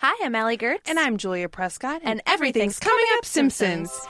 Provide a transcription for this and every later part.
Hi, I'm Allie Gertz. And I'm Julia Prescott. And everything's coming up Simpsons. This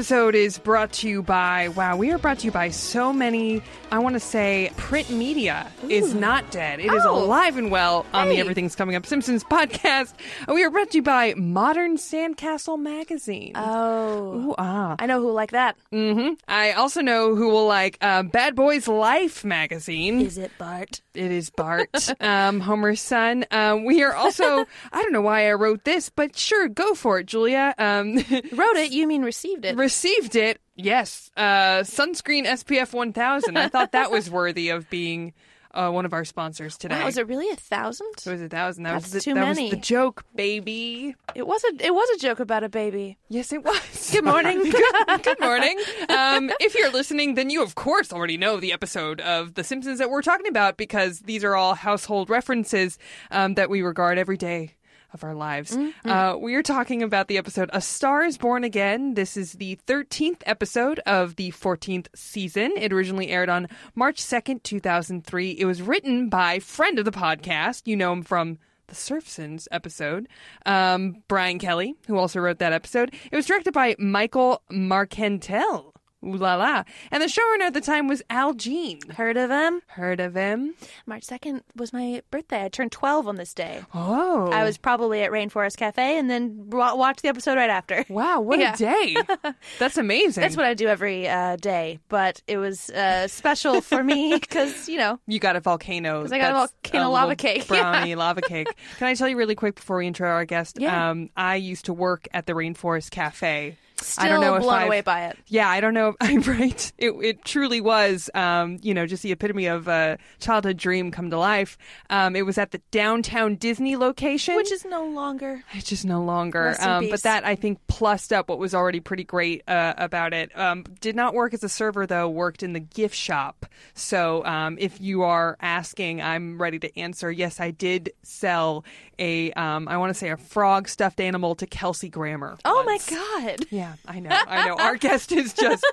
episode is brought to you by, wow, we are brought to you by so many, I want to say, print media is not dead. It is Oh. alive and well on the Everything's Coming Up Simpsons podcast. We are brought to you by Modern Sandcastle Magazine. Oh, Ooh, ah. I know who like that. hmm I also know who will like uh, Bad Boys Life magazine. Is it Bart? It is Bart, um, Homer's son. Um, we are also, I don't know why I wrote this, but sure, go for it, Julia. Um, Wrote it, you mean received it. Received it, yes. Uh, sunscreen SPF 1000. I thought that was worthy of being uh, one of our sponsors today. Wow, was it really a thousand? It was a thousand. That was That's the, too that many. was the joke, baby. It was a it was a joke about a baby. Yes, it was. Good morning. good, good morning. Um, if you're listening, then you of course already know the episode of The Simpsons that we're talking about because these are all household references um, that we regard every day of our lives. Uh, we are talking about the episode A Star is Born Again. This is the 13th episode of the 14th season. It originally aired on March 2nd, 2003. It was written by friend of the podcast. You know him from the Surfsons episode, um, Brian Kelley, who also wrote that episode. It was directed by Michael Marcantel. Ooh la la. And the showrunner at the time was Al Jean. Heard of him? Heard of him? March second was my birthday. I turned twelve on this day. Oh. I was probably at Rainforest Cafe and then watched the episode right after. Wow, what Yeah. a day. That's amazing. That's what I do every uh, day, but it was uh, special for me because you know You got a volcano. 'Cause I got a volcano little lava cake. Brownie lava cake. Can I tell you really quick before we intro our guest? Yeah. Um, I used to work at the Rainforest Cafe. Still I don't know if blown I've- away by it. Yeah, I don't know. I'm right. It, it truly was, um, you know, just the epitome of a childhood dream come to life. Um, it was at the downtown Disney location, Which is no longer. it's just no longer. Um, but that I think plussed up what was already pretty great uh, about it. Um, did not work as a server though. Worked in the gift shop. So um, if you are asking, I'm ready to answer. Yes, I did sell a. Um, I want to say a frog stuffed animal to Kelsey Grammer. Oh once. my god! Yeah, I know. I know. Our guest is just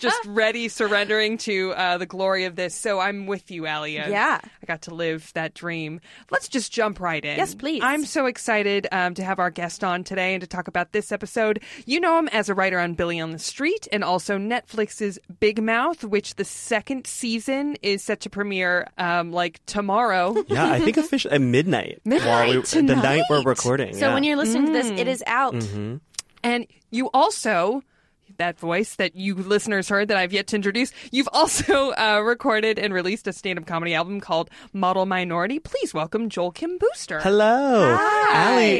just ready, surrendering to uh, the glory of this. So I'm with you, Allie. I- Yeah. I got to live that dream. Let's just jump right in. Yes, please. I'm so excited um, to have our guest on today and to talk about this episode. You know him as a writer on Billy on the Street and also Netflix's Big Mouth, which the second season is set to premiere um, like tomorrow. Yeah, I think officially at midnight. Midnight while we, the night we're recording. So yeah. when you're listening to this, Mm. it is out. Mm-hmm. And you also, that voice that you listeners heard that I've yet to introduce, you've also uh, recorded and released a stand up comedy album called Model Minority. Please welcome Joel Kim Booster. Hello, Hi.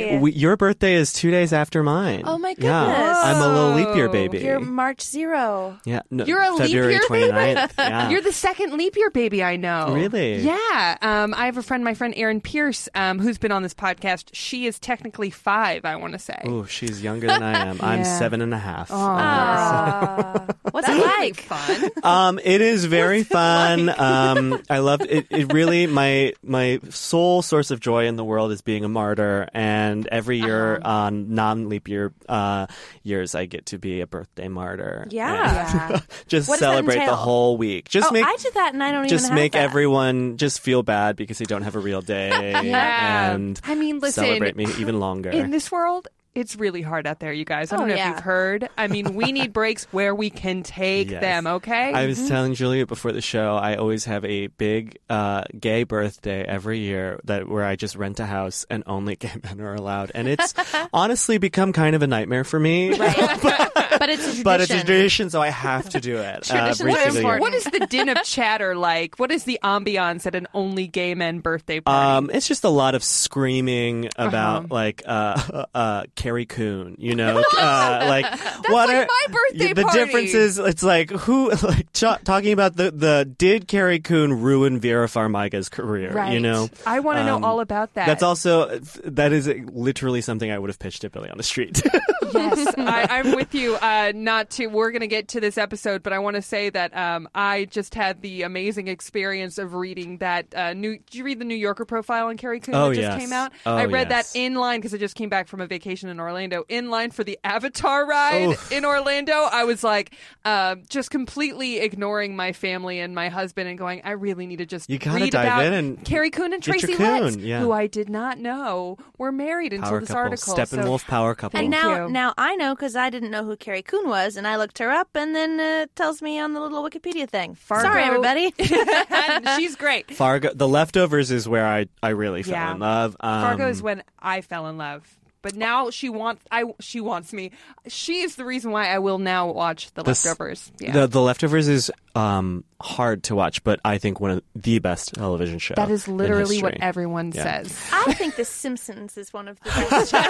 Allie. We, your birthday is two days after mine. Oh my Yeah, goodness. I'm a little leap year baby. You're March zero. yeah, no, You're a leap February year 29th. Yeah. You're the second leap year baby I know. Really? Yeah. Um, I have a friend, my friend Erin Pierce, um, who's been on this podcast. She is technically five, I want to say. Oh, she's younger than I am. I'm Yeah. seven and a half. What's it like? Fun. Um, it is very fun. Um, I love it. It really my my sole source of joy in the world is being a martyr, and every year Uh-huh. on non leap year uh, years, I get to be a birthday martyr. Yeah. And just What celebrate the whole week. Just oh, make I did that, and I don't just even make have that. everyone just feel bad because they don't have a real day Yeah. and I mean, listen, celebrate me even longer. In this world, it's really hard out there, you guys. I don't Oh, know yeah. if you've heard. I mean, we need breaks where we can take Yes. them, okay? I was telling Juliet before the show, I always have a big uh, gay birthday every year that where I just rent a house and only gay men are allowed, and it's honestly become kind of a nightmare for me. but it's a tradition. But it's a tradition, so I have to do it. Traditions are important. What is the din of chatter like? What is the ambiance at an only gay men birthday party? Um, it's just a lot of screaming Uh-huh. about like uh, uh, Carrie Coon, you know, uh, like what like are my birthday party. the party. difference is it's like who like ch- talking about the the did Carrie Coon ruin Vera Farmiga's career, right. you know? I want to Um, know all about that. That's also that is literally something I would have pitched at Billy on the Street. Yes, I, I'm with you. Uh, not to, we're going to get to this episode, but I want to say that um, I just had the amazing experience of reading that uh, new. Did you read the New Yorker profile on Carrie Coon Oh, that just yes. came out? Oh, I read yes. that in line because I just came back from a vacation in Orlando. In line for the Avatar ride Oof. in Orlando, I was like, uh, just completely ignoring my family and my husband and going, I really need to just You gotta read dive about in and Carrie Coon and Tracy Coon, Letts, yeah. who I did not know were married until Power this couple, article. Steppenwolf So- power couple. And Thank now, you. Now I know because I didn't know who Carrie Coon was, and I looked her up, and then uh, tells me on the little Wikipedia thing. Fargo- Sorry, everybody. She's great. Fargo, The Leftovers is where I, I really fell Yeah. in love. Um, Fargo is when I fell in love. But now she wants I she wants me. She is the reason why I will now watch the This- leftovers. Yeah. The The Leftovers is um, hard to watch, but I think one of the best television shows. that is in literally what everyone Yeah. says. I think The Simpsons is one of the best shows.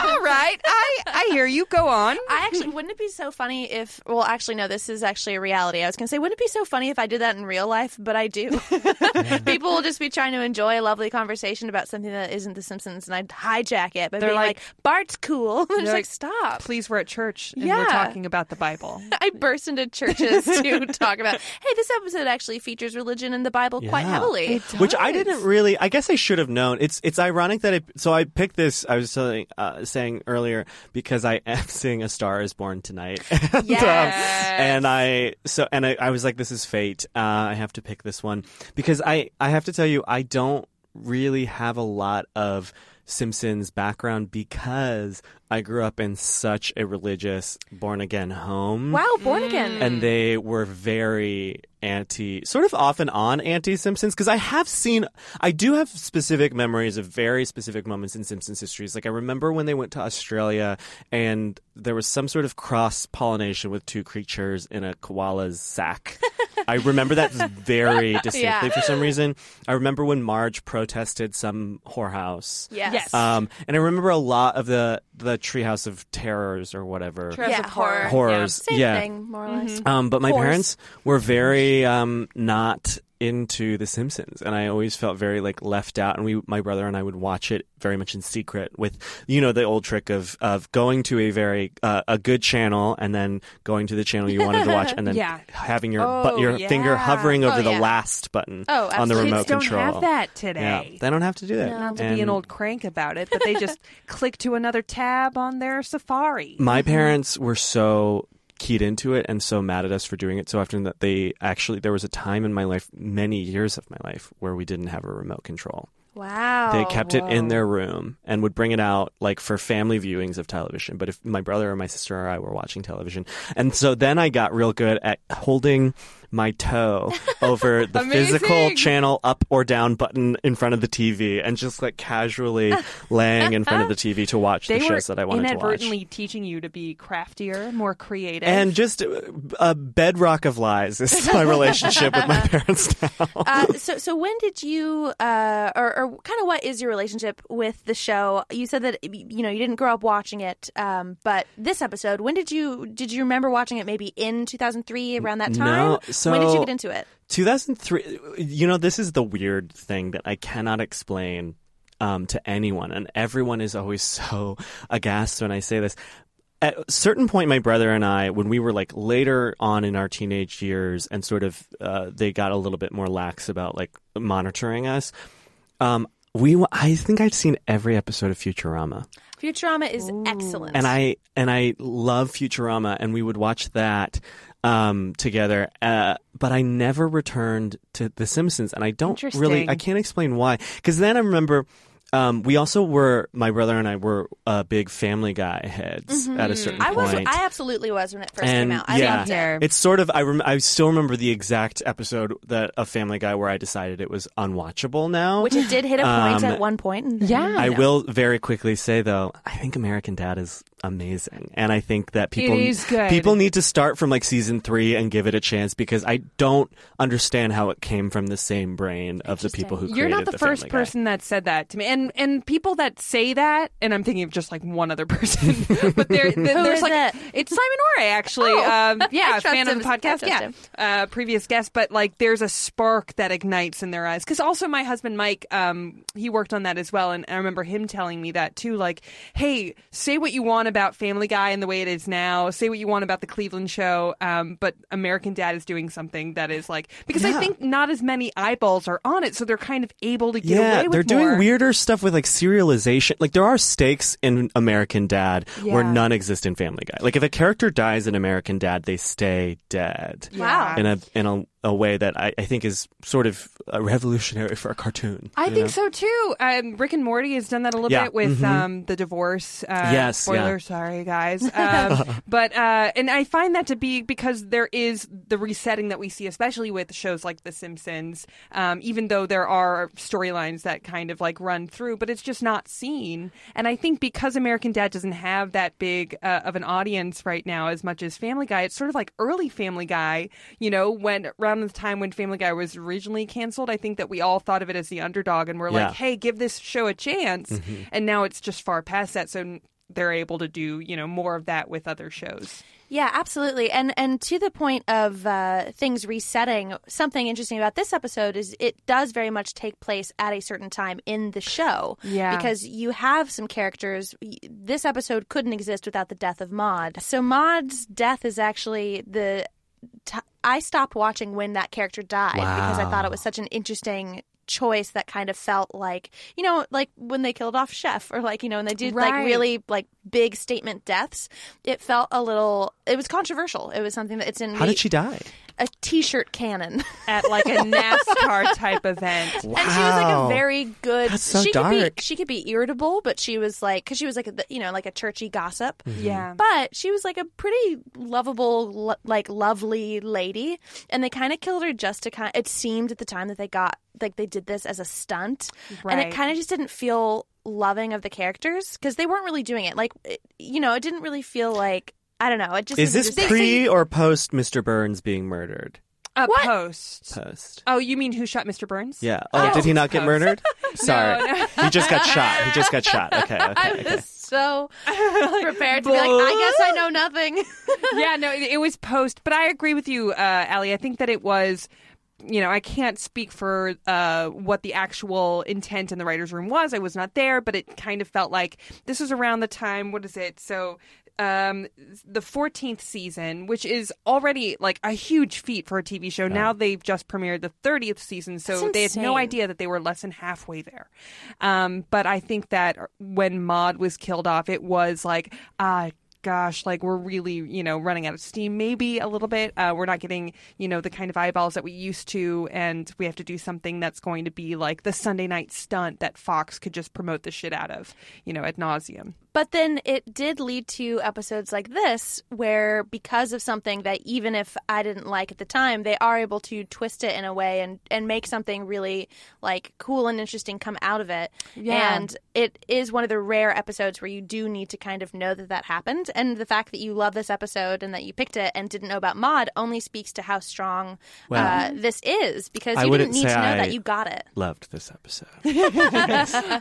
All right. I I hear you. Go on. I actually wouldn't it be so funny if well actually no this is actually a reality. I was going to say wouldn't it be so funny if I did that in real life, but I do. People will just be trying to enjoy a lovely conversation about something that isn't the Simpsons and I'd hijack it but They're being like, like- Bart's cool. I'm just They're like, like, stop. Please, we're at church and Yeah. we're talking about the Bible. I burst into churches to talk about. Hey, this episode actually features religion and the Bible quite Yeah. heavily. Which I didn't really. I guess I should have known. It's it's ironic that it. So I picked this. I was telling, uh, saying earlier because I am seeing A Star Is Born tonight. and, um, and I so and I, I was like, this is fate. Uh, I have to pick this one because I I have to tell you I don't really have a lot of Simpsons background because I grew up in such a religious born again home Wow, born again. and they were very anti sort of off and on anti simpsons because i have seen i do have specific memories of very specific moments in simpsons histories like i remember when they went to australia and there was some sort of cross pollination with two creatures in a koala's sack i remember that very distinctly Yeah. for some reason i remember when marge protested some whorehouse yes. Yes. um, and i remember a lot of the the treehouse of terrors or whatever Treehouse Yeah, of horror. horror. horrors Same yeah thing, more or less. um, but my Horse. parents were very um, not into The Simpsons, and I always felt very like left out. And we, my brother and I, would watch it very much in secret, with you know the old trick of of going to a very uh, a good channel and then going to the channel you wanted to watch, and then Yeah. having your Oh, but your finger hovering over Oh, the yeah. last button Oh, on the remote Kids don't have that Yeah, today. they don't have to do that. Not to And be an old crank about it, but they just click to another tab on their Safari. my parents were so keyed into it and so mad at us for doing it so often that they actually there was a time in my life many years of my life where we didn't have a remote control. Wow. they kept it in their room and would bring it out like for family viewings of television. But if my brother or my sister or i were watching television. And so then i got real good at holding my toe over the physical channel up or down button in front of the tv and just like casually laying in front of the tv to watch They the shows that i wanted to watch inadvertently teaching you to be craftier, more creative. and just uh, a bedrock of lies is my relationship with my parents now. uh, so, so when did you, uh, or, or kind of what is your relationship with the show? You said that you know you didn't grow up watching it, um, but this episode, when did you did you remember watching it? Maybe in two thousand three, around that time. No, when did you get into it? 2003. You know, this is the weird thing that I cannot explain um, to anyone, and everyone is always so aghast when I say this. At a certain point, my brother and I, when we were like later on in our teenage years, and sort of uh, they got a little bit more lax about like monitoring us. Um, we, I think I'd seen every episode of Futurama. Futurama is excellent. and I and I love Futurama, and we would watch that um, together. Uh, but I never returned to The Simpsons, and I don't really, I can't explain why. Because then I remember. Um, we also were my brother and I were uh, big Family Guy heads at a certain Mm-hmm. I was, point. I absolutely was when it first and came out. I yeah, loved it. it's sort of I rem- I still remember the exact episode that of Family Guy where I decided it was unwatchable now. Which it did hit a point Um, at one point. And Yeah. I you know. will very quickly say though, I think American Dad is amazing, and I think that people people need to start from like season three and give it a chance because I don't understand how it came from the same brain of the people who You're created not the, first Family Guy. person that said that to me, and and people that say that, and I'm thinking of just like one other person, but there, th- there's like it? it's Simon Ore actually, Oh. um, yeah, fan of the podcast, yeah, uh, previous guest, but like there's a spark that ignites in their eyes because also my husband Mike, um, he worked on that as well, and I remember him telling me that too, like, hey, say what you want about Family Guy and the way it is now, say what you want about the Cleveland Show, um, but American Dad is doing something that is like because I think not as many eyeballs are on it, so they're kind of able to get yeah, away with they're doing more. weirder stuff with like serialization. Like there are stakes in American Dad where Yeah. none exist in Family Guy. Like if a character dies in American Dad, they stay dead. Wow. In a in a, a way that I, I think is sort of uh, revolutionary for a cartoon. I think know? so too. Um, Rick and Morty has done that a little Yeah. bit with Mhm. um, the divorce. Uh, Yes, spoiler. yeah. Sorry, guys. Um, but uh, and I find that to be because there is the resetting that we see, especially with shows like The Simpsons. Um, even though there are storylines that kind of like run through, but it's just not seen. And I think because American Dad doesn't have that big uh, of an audience right now as much as Family Guy, it's sort of like early Family Guy. You know, when around the time when Family Guy was originally canceled, I think that we all thought of it as the underdog, and we're Yeah. like, hey, give this show a chance. Mm-hmm. And now it's just far past that, so they're able to do you know more of that with other shows. Yeah, absolutely. And and to the point of uh, things resetting, something interesting about this episode is it does very much take place at a certain time in the show. Yeah. Because you have some characters. This episode couldn't exist without the death of Maud. So Maud's death is actually the. T- I stopped watching when that character died because I thought it was such an interesting choice that kind of felt like you know like when they killed off chef or like you know and they did like really like big statement deaths it felt a little it was controversial. It was something that it's in How did she die? A t-shirt cannon. At like a NASCAR type event. and she was like a very good That's so she could be dark. she could be irritable but she was like because she was like a, you know like a churchy gossip. Mm-hmm. Yeah. but she was like a pretty lovable lo- like lovely lady. And they kind of killed her just to kind it seemed at the time that they got like they did this as a stunt. And it kind of just didn't feel loving of the characters because they weren't really doing it. Like it, you know it didn't really feel like i don't know it just Is this just- pre or post Mr. Burns being murdered? A What? post. Post. Oh, you mean who shot Mr. Burns? Yeah. Oh, Oh. did he not get Post. murdered? Sorry. no. he just got shot. He just got shot. Okay. Okay. I okay. was so prepared to be like, I guess I know nothing. yeah, no, it, it was post, but I agree with you, uh, Allie. I think that it was. You know, I can't speak for uh, what the actual intent in the writers' room was. I was not there, but it kind of felt like this was around the time. What is it? So, um, the 14th season, which is already like a huge feat for a TV show. Now they've just premiered the 30th season, so they had no idea that they were less than halfway there. Um, but I think that when Maud was killed off, it was like, ah, gosh, like we're really, you know, running out of steam, maybe a little bit. Uh, we're not getting, you know, the kind of eyeballs that we used to, and we have to do something that's going to be like the Sunday night stunt that Fox could just promote the shit out of, you know, ad nauseum. But then it did lead to episodes like this, where because of something that even if I didn't like at the time, they are able to twist it in a way and, and make something really like cool and interesting come out of it. Yeah. And it is one of the rare episodes where you do need to kind of know that that happened. And the fact that you love this episode and that you picked it and didn't know about Maud only speaks to how strong Well, uh, this is because I you wouldn't didn't need to know I- that you got it. Loved this episode.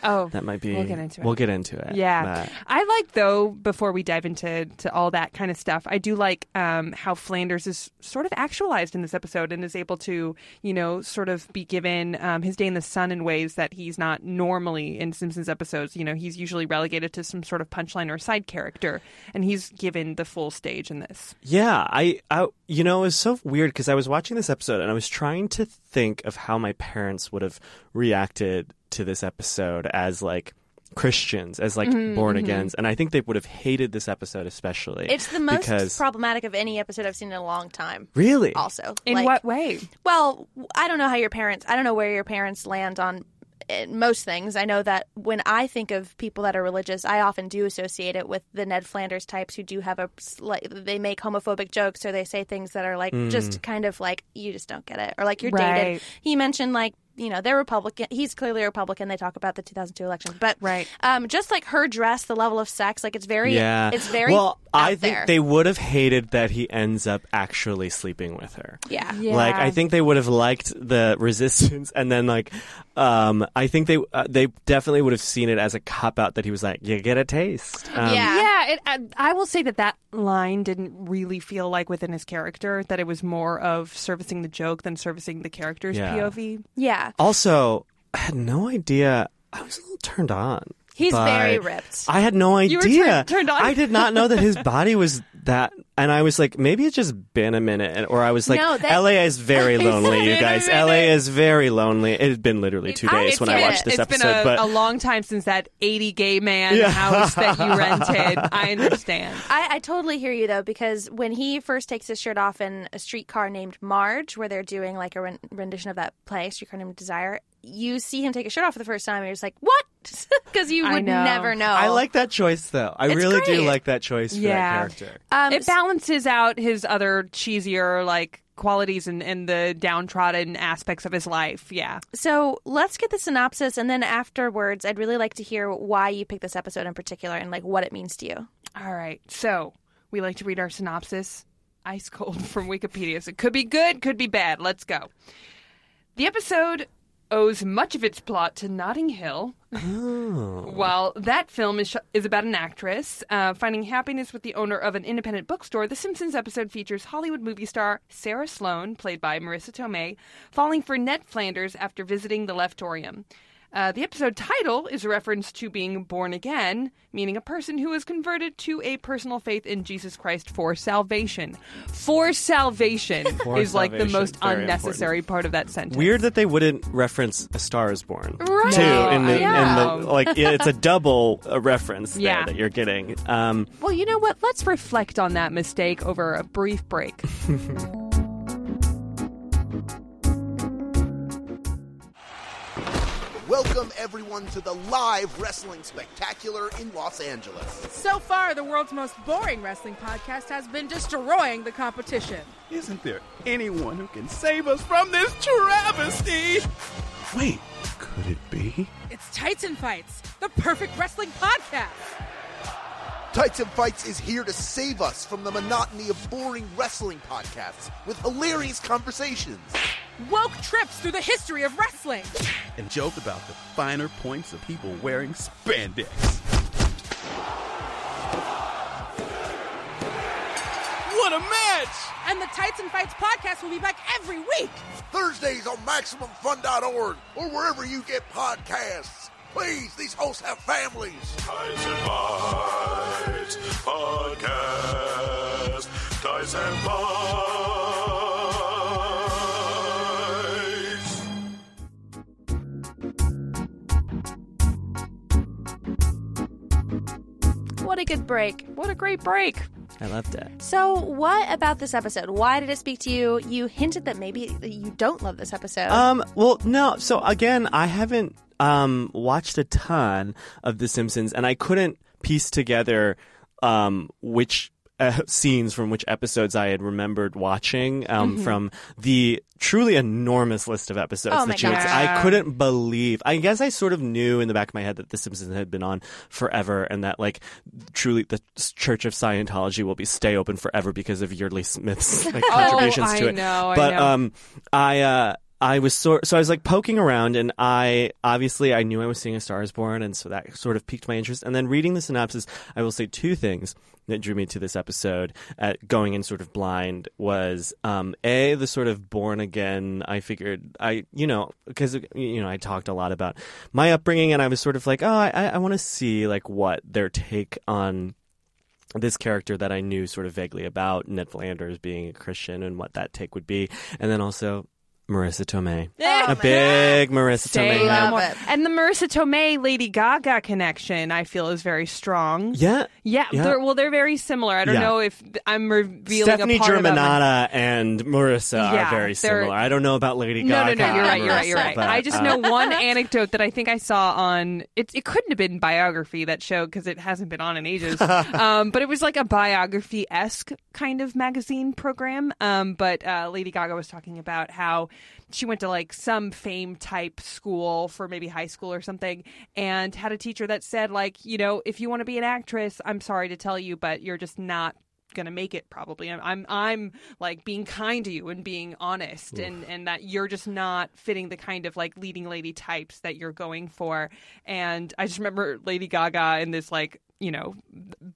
Oh, That might be. We'll get into it. We'll get into it. Yeah, But- I like though. Before we dive into to all that kind of stuff, I do like um, how Flanders is sort of actualized in this episode and is able to, you know, sort of be given um, his day in the sun in ways that he's not normally in Simpsons episodes. You know, he's usually relegated to some sort of punchline or side character, and he's given the full stage in this. Yeah, I, I, you know, it was so weird because I was watching this episode and I was trying to think of how my parents would have reacted to this episode as like Christians, as like Mm-hmm, born agains, and I think they would have hated this episode especially. It's the most because problematic of any episode I've seen in a long time. really, Also, In Like- what way? Well, I don't know how your parents. I don't know where your parents land on uh, most things. I know that when I think of people that are religious, I often do associate it with the Ned Flanders types who do have a like they make homophobic jokes or they say things that are like Mm. just kind of like you just don't get it or like you're Right. dated. He mentioned like you know they're Republican. He's clearly a Republican. They talk about the 2002 election, but Right. Um, just like her dress, the level of sex, like it's very, Yeah. it's very. well. I think there. they would have hated that he ends up actually sleeping with her. yeah. Yeah. Like I think they would have liked the resistance, and then like, um, I think they uh, they definitely would have seen it as a cop out that he was like, "You get a taste." Um, Yeah. Yeah, it, I, I will say that that line didn't really feel like within his character. That it was more of servicing the joke than servicing the character's Yeah. POV. Yeah. Also, I had no idea. I was a little turned on. He's by- very ripped. I had no idea. You were idea. turned- turned on? I did not know that his body was that. And I was like, maybe it's just been a minute, or I was like, No, that- LA is very lonely, you guys. LA is very lonely. It had been literally two I days when I watched it. this It's episode, been a, but a long time since that 80 gay man Yeah. house that you rented. I understand. I, I totally hear you though because when he first takes his shirt off in a streetcar named Marge, where they're doing like a ren- rendition of that play, Streetcar Named Desire, you see him take his shirt off for the first time, and you're just like, "What?" Because you would know. never know. I like that choice though. I It's really do great. like that choice for Yeah. that character. Um, it balances out his other cheesier like qualities and, and the downtrodden aspects of his life. Yeah. So let's get the synopsis, and then afterwards, I'd really like to hear why you picked this episode in particular and like what it means to you. All right. So we like to read our synopsis ice cold from Wikipedia. So it could be good, could be bad. Let's go. The episode owes much of its plot to Notting Hill. While that film is, sh- is about an actress uh, finding happiness with the owner of an independent bookstore, the Simpsons episode features Hollywood movie star Sara Sloane, played by Marisa Tomei, falling for Ned Flanders after visiting the Leftorium. Uh, the episode title is a reference to being born again, meaning a person who is converted to a personal faith in Jesus Christ for salvation. For salvation For is like the most Very unnecessary part of that sentence. Weird that they wouldn't reference A Star Is Born Right. too. In the, I in the like, it's a double uh, reference there Yeah. that you're getting. Um, Well, you know what? Let's reflect on that mistake over a brief break. Welcome everyone to the live wrestling spectacular in Los Angeles. So far, the world's most boring wrestling podcast has been destroying the competition. Isn't there anyone who can save us from this travesty? Wait, could it be? It's Tights and Fights, the perfect wrestling podcast. Tights and Fights is here to save us from the monotony of boring wrestling podcasts with hilarious conversations. Woke trips through the history of wrestling. And joke about the finer points of people wearing spandex. What a match! And the Tights and Fights podcast will be back every week. Thursdays on MaximumFun.org or wherever you get podcasts. Please, these hosts have families. Ties and Bites Podcast. Ties and Bites. What a good break. What a great break. I loved it. So, what about this episode? Why did it speak to you? You hinted that maybe you don't love this episode. Um, well, no. So again, I haven't um, watched a ton of The Simpsons, and I couldn't piece together um, which uh, scenes from which episodes I had remembered watching um, from the truly enormous list of episodes Oh that you. Had. I couldn't believe. I guess I sort of knew in the back of my head that The Simpsons had been on forever, and that like truly the Church of Scientology will be stay open forever because of Yeardley Smith's like, contributions I to it. know, I but know. um, I uh. I was sort so I was like poking around and I obviously I knew I was seeing a Star is Born and so that sort of piqued my interest. And then reading the synopsis I will say two things that drew me to this episode at going in sort of blind was um a the sort of born again I figured I you know because you know I talked a lot about my upbringing and I was sort of like oh I I want to see like what their take on this character that I knew sort of vaguely about, Ned Flanders being a Christian and what that take would be, and then also Marisa Tomei, Oh a my big Marisa Say Tomei. no Love more. it. And the Marisa Tomei Lady Gaga connection, I feel, is very strong. Yeah, Yeah, Yeah. They're, well, they're very similar. I don't Yeah. know if I'm revealing Stefani a part of them. Germanotta and Marisa Yeah, are very similar. I don't know about Lady No, no, Gaga. no. You're right. and You're right. You're right. but, I just uh, know one anecdote that I think I saw on it. It couldn't have been biography that show because it hasn't been on in ages. um, but it was like a biography esque kind of magazine program. Um, but uh, Lady Gaga was talking about how she went to like some fame type school for maybe high school or something and had a teacher that said like you know if you want to be an actress i'm sorry to tell you but you're just not gonna make it probably. I'm, I'm i'm like being kind to you and being honest and and that you're just not fitting the kind of like leading lady types that you're going for. And i just remember lady gaga in this like you know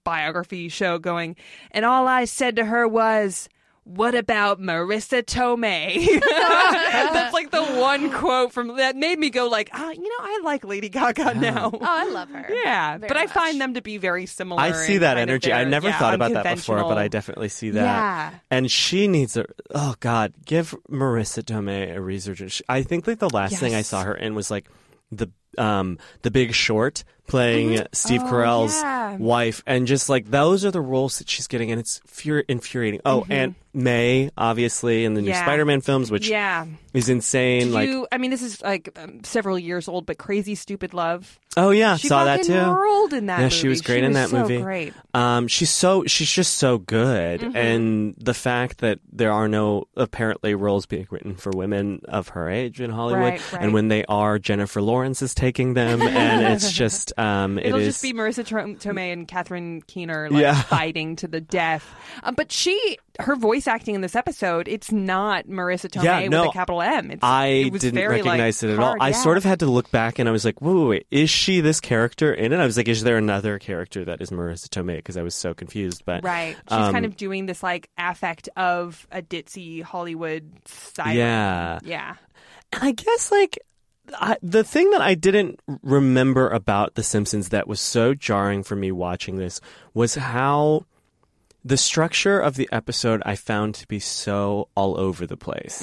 biography show going and all i said to her was what about Marisa Tomei? That's like the one quote from that made me go like, ah, you know, I like Lady Gaga now. Oh, I love her. Yeah, Very but I find them to be very similar. I see that kind of energy. I never yeah, thought about that before, but I definitely see that. Yeah. And she needs a oh god, give Marisa Tomei a resurgence. I think like the last thing I saw her in was like the um the Big Short playing Steve Oh, Carell's yeah. wife, and just like those are the roles that she's getting, and it's fur- infuriating. Oh, and May obviously in the new Mm-hmm. Yeah. Spider-Man films, which Yeah. is insane. Like you, I mean, this is like um, several years old, but Crazy Stupid Love. oh yeah, She saw that too. ruled in that yeah, movie. she was great in that so movie. Great. Um, she's so she's just so good, Mm-hmm. and the fact that there are no apparently roles being written for women of her age in Hollywood, Right, right. and when they are, Jennifer Lawrence is taking them, and it's just um, it It'll is- just be Marisa Tomei and Catherine Keener like Yeah. fighting to the death. Um, but she, her voice acting in this episode, it's not Marisa Tomei Yeah, no, with a capital M. It's, I it was didn't very, recognize like, it at all. hard, I yeah. sort of had to look back, and I was like, "Whoa, wait, wait, is she this character in it?" I was like, "Is there another character that is Marisa Tomei?" Because I was so confused. But Right. She's um, kind of doing this like affect of a ditzy Hollywood style. Yeah. Yeah. And I guess like I, the thing that I didn't remember about The Simpsons that was so jarring for me watching this was how the structure of the episode I found to be so all over the place.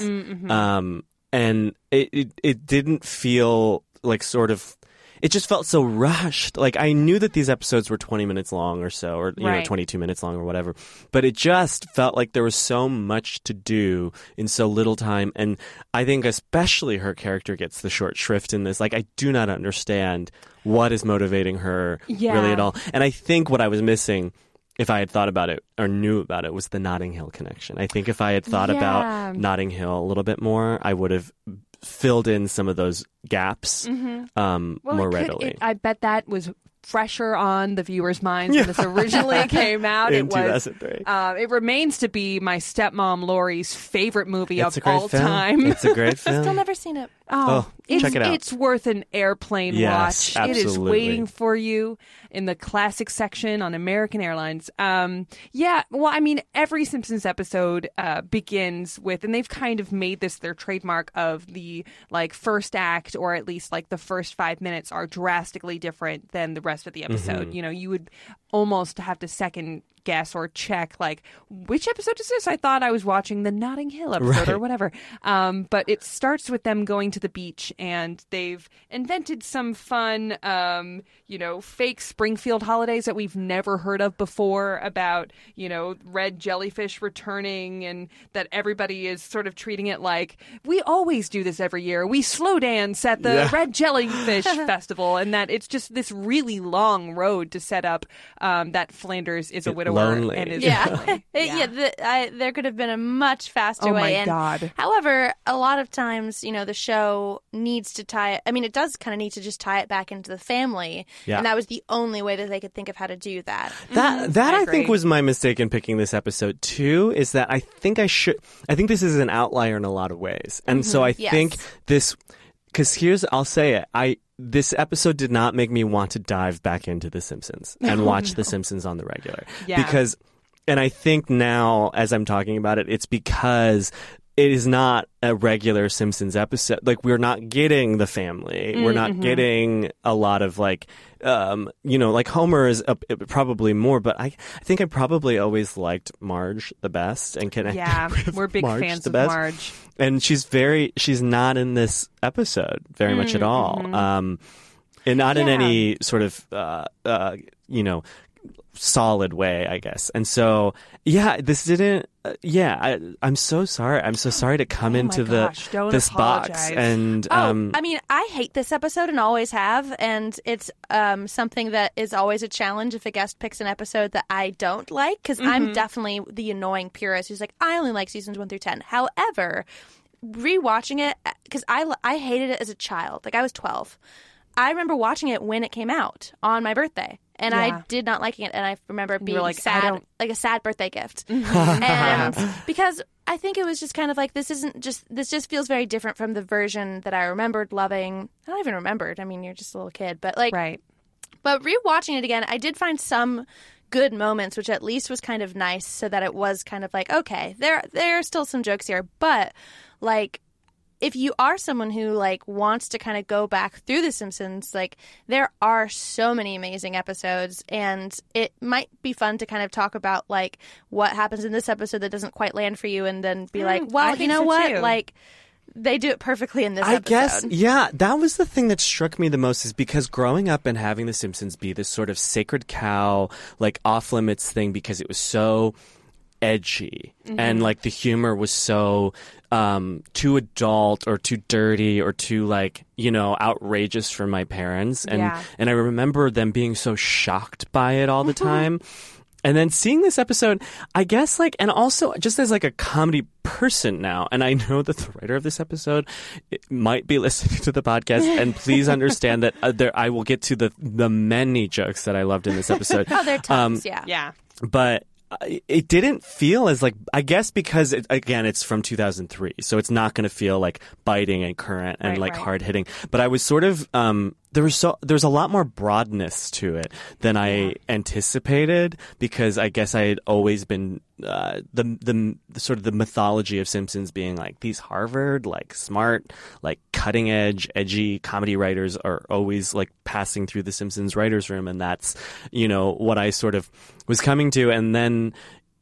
Um, and it, it it didn't feel like sort of it just felt so rushed. Like I knew that these episodes were 20 minutes long or so or you know 22 minutes long or whatever. But it just felt like there was so much to do in so little time and I think especially her character gets the short shrift in this. Like I do not understand what is motivating her really at all. And I think what I was missing if I had thought about it or knew about it was the Notting Hill connection. I think if I had thought Yeah. about Notting Hill a little bit more, I would have filled in some of those gaps um, Mm-hmm. Well, more could- readily. it- I bet that was fresher on the viewers' minds when this originally came out. In it was. 2003. Uh, it remains to be my stepmom Lori's favorite movie it's a of great all film. time. It's a great film. I've still never seen it. Oh, Oh, it's, check it out. It's worth an airplane Yes, watch. It is waiting for you in the classic section on American Airlines. Um, yeah, well, I mean, every Simpsons episode uh, begins with, and they've kind of made this their trademark of the like first act, or at least like the first five minutes are drastically different than the rest of the episode. Mm-hmm. You know, you would almost have to second guess or check like which episode is this? I thought I was watching the Notting Hill episode or whatever. Um, but it starts with them going to the beach and they've invented some fun, um, you know, fake Springfield holidays that we've never heard of before about, you know, red jellyfish returning and that everybody is sort of treating it like we always do this every year. We slow dance at the Yeah. red jellyfish festival and that it's just this really long road to set up um, that Flanders is a widower lonely. and is Yeah, lonely. It- yeah. the, I, there could have been a much faster Oh way. Oh my and, God. However, a lot of times, you know, the show needs to tie. it I mean, it does kind of need to just tie it back into the family, Yeah. and that was the only way that they could think of how to do that. That that I I, think was my mistake in picking this episode too. Is that I think I should. I think this is an outlier in a lot of ways, and so I Yes. think this. Because here's, I'll say it. I this episode did not make me want to dive back into The Simpsons and oh, watch The Simpsons on the regular. Yeah. Because, and I think now as I'm talking about it, it's because it is not a regular Simpsons episode. Like we're not getting the family. We're not getting a lot of like, um, you know, like Homer is a, probably more, but I, I think I probably always liked Marge the best and connected Yeah, we're big Marge fans the of best. Marge. And she's very, she's not in this episode very much at all. Um, and not in mm-hmm. Yeah. any sort of, uh, uh, you know, solid way, I guess. And so, yeah, this didn't. Uh, yeah, I, I'm so sorry. I'm so sorry to come Oh my into gosh, the don't this box apologize. and Oh, um, I mean, I hate this episode and always have, and it's um, something that is always a challenge if a guest picks an episode that I don't like, because I'm definitely the annoying purist who's like, I only like seasons one through ten. However, rewatching it because I I hated it as a child. Like I was twelve. I remember watching it when it came out on my birthday, and Yeah. I did not liking it. And I remember it being like, sad, like a sad birthday gift. and because I think it was just kind of like this isn't just this just feels very different from the version that I remembered loving. I don't even remembered. I mean, you're just a little kid, but like Right. but rewatching it again, I did find some good moments, which at least was kind of nice, so that it was kind of like, okay, there there are still some jokes here, but like if you are someone who like wants to kind of go back through the simpsons like there are so many amazing episodes and it might be fun to kind of talk about like what happens in this episode that doesn't quite land for you and then be like Mm, I well you know so, what too. like they do it perfectly in this I episode guess, yeah, that was the thing that struck me the most is because growing up and having The Simpsons be this sort of sacred cow, like off limits thing because it was so edgy Mm-hmm. and like the humor was so um too adult or too dirty or too like you know outrageous for my parents and Yeah. and I remember them being so shocked by it all the Mm-hmm. time and then seeing this episode, I guess like, and also just as like a comedy person now, and I know that the writer of this episode might be listening to the podcast, and please understand that uh, there I will get to the the many jokes that I loved in this episode. oh they're tons yeah Yeah. but it didn't feel as like I guess because it, again it's from 2003, so it's not going to feel like biting and current and Right, like right. hard hitting. But I was sort of um, there was so there's a lot more broadness to it than I anticipated because I guess I had always been uh, the, the the sort of the mythology of Simpsons being like these Harvard like smart like cutting edge edgy comedy writers are always like passing through the Simpsons writers room. And that's you know what I sort of was coming to. And then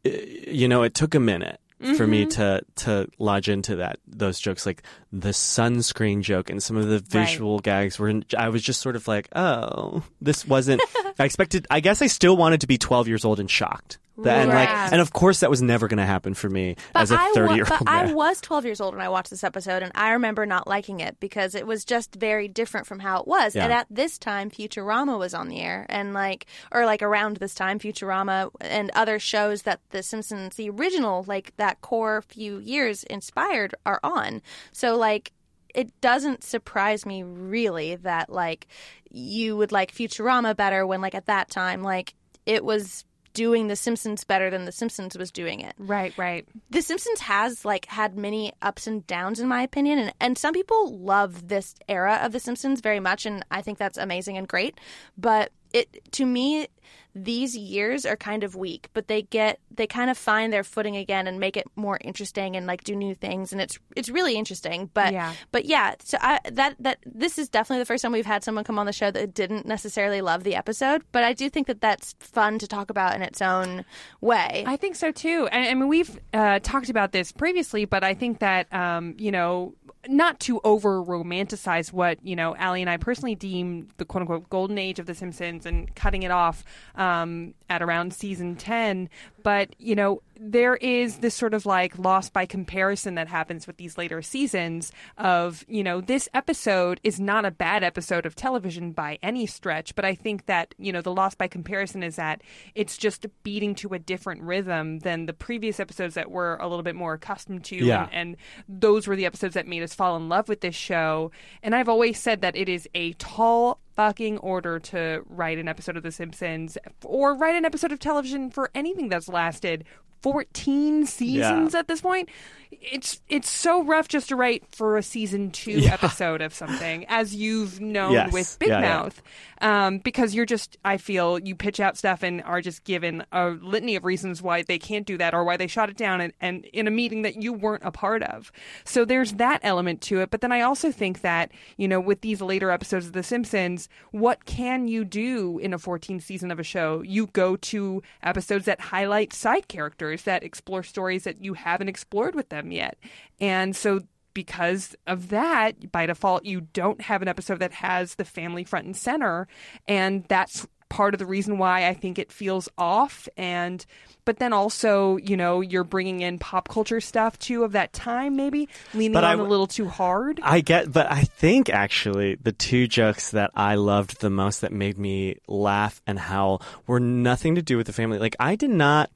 uh, you know it took a minute for me mm-hmm. to to lodge into that those jokes like the sunscreen joke and some of the visual gags were I was just sort of like oh this wasn't I expected I guess I still wanted to be 12 years old and shocked That- and like Right. and of course that was never going to happen for me But as a I 30 wa- year But old I was 12 years old when I watched this episode, and I remember not liking it because it was just very different from how it was. And at this time, Futurama was on the air, and like, or like around this time, Futurama and other shows that The Simpsons, the original, like that core few years inspired, are on. So like. It doesn't surprise me really that like you would like Futurama better when like at that time like it was doing The Simpsons better than The Simpsons was doing it. Right, right. The Simpsons has like had many ups and downs in my opinion and and some people love this era of The Simpsons very much and I think that's amazing and great but it to me these years are kind of weak but they get they kind of find their footing again and make it more interesting and like do new things and it's it's really interesting but Yeah. but yeah so I that that this is definitely the first time we've had someone come on the show that didn't necessarily love the episode but I do think that that's fun to talk about in its own way I think so too. And I mean, we've uh, talked about this previously, but I think that um, you know, not to over romanticize what you know, Allie and I personally deem the quote unquote golden age of The Simpsons and cutting it off um, at around season ten. But you know, there is this sort of like lost by comparison that happens with these later seasons. Of you know, this episode is not a bad episode of television by any stretch, but I think that you know, the lost by comparison is that it's just beating to a different rhythm than the previous episodes that we're a little bit more accustomed to. Yeah. And, and those were the episodes that made us fall in love with this show. And I've always said that it is a tall fucking order to write an episode of The Simpsons or write an episode of television for anything that's lasted 14 seasons at this point. It's it's so rough just to write for a season 2 episode of something as you've known Yes. with Big Yeah, yeah. Mouth um, because you're just I feel you pitch out stuff and are just given a litany of reasons why they can't do that or why they shot it down and, and in a meeting that you weren't a part of. So there's that element to it. But then I also think that you know with these later episodes of The Simpsons, what can you do in a 14 season of a show? You go to episodes that highlight side characters that explore stories that you haven't explored with them yet, and so because of that, by default, you don't have an episode that has the family front and center. And that's part of the reason why I think it feels off. And, but then also, you know, you're bringing in pop culture stuff too of that time, maybe leaning But on a w- little too hard. I get, but I think actually the two jokes that I loved the most that made me laugh and howl were nothing to do with the family. Like I did not.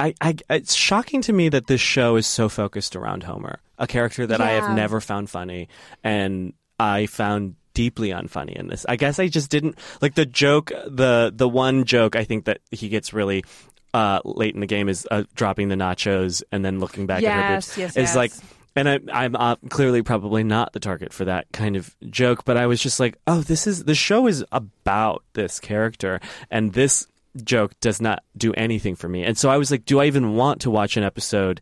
I, I, it's shocking to me that this show is so focused around Homer. a character that I have never found funny, and I found deeply unfunny in this. I guess I just didn't like the joke. the The one joke I think that he gets really. Uh, late in the game is uh, dropping the nachos and then looking back at her Yes, boobs. yes, It's yes. like and I, I'm uh, clearly probably not the target for that kind of joke, but I was just like, oh, this is the show is about this character, and this joke does not do anything for me. And so I was like, do I even want to watch an episode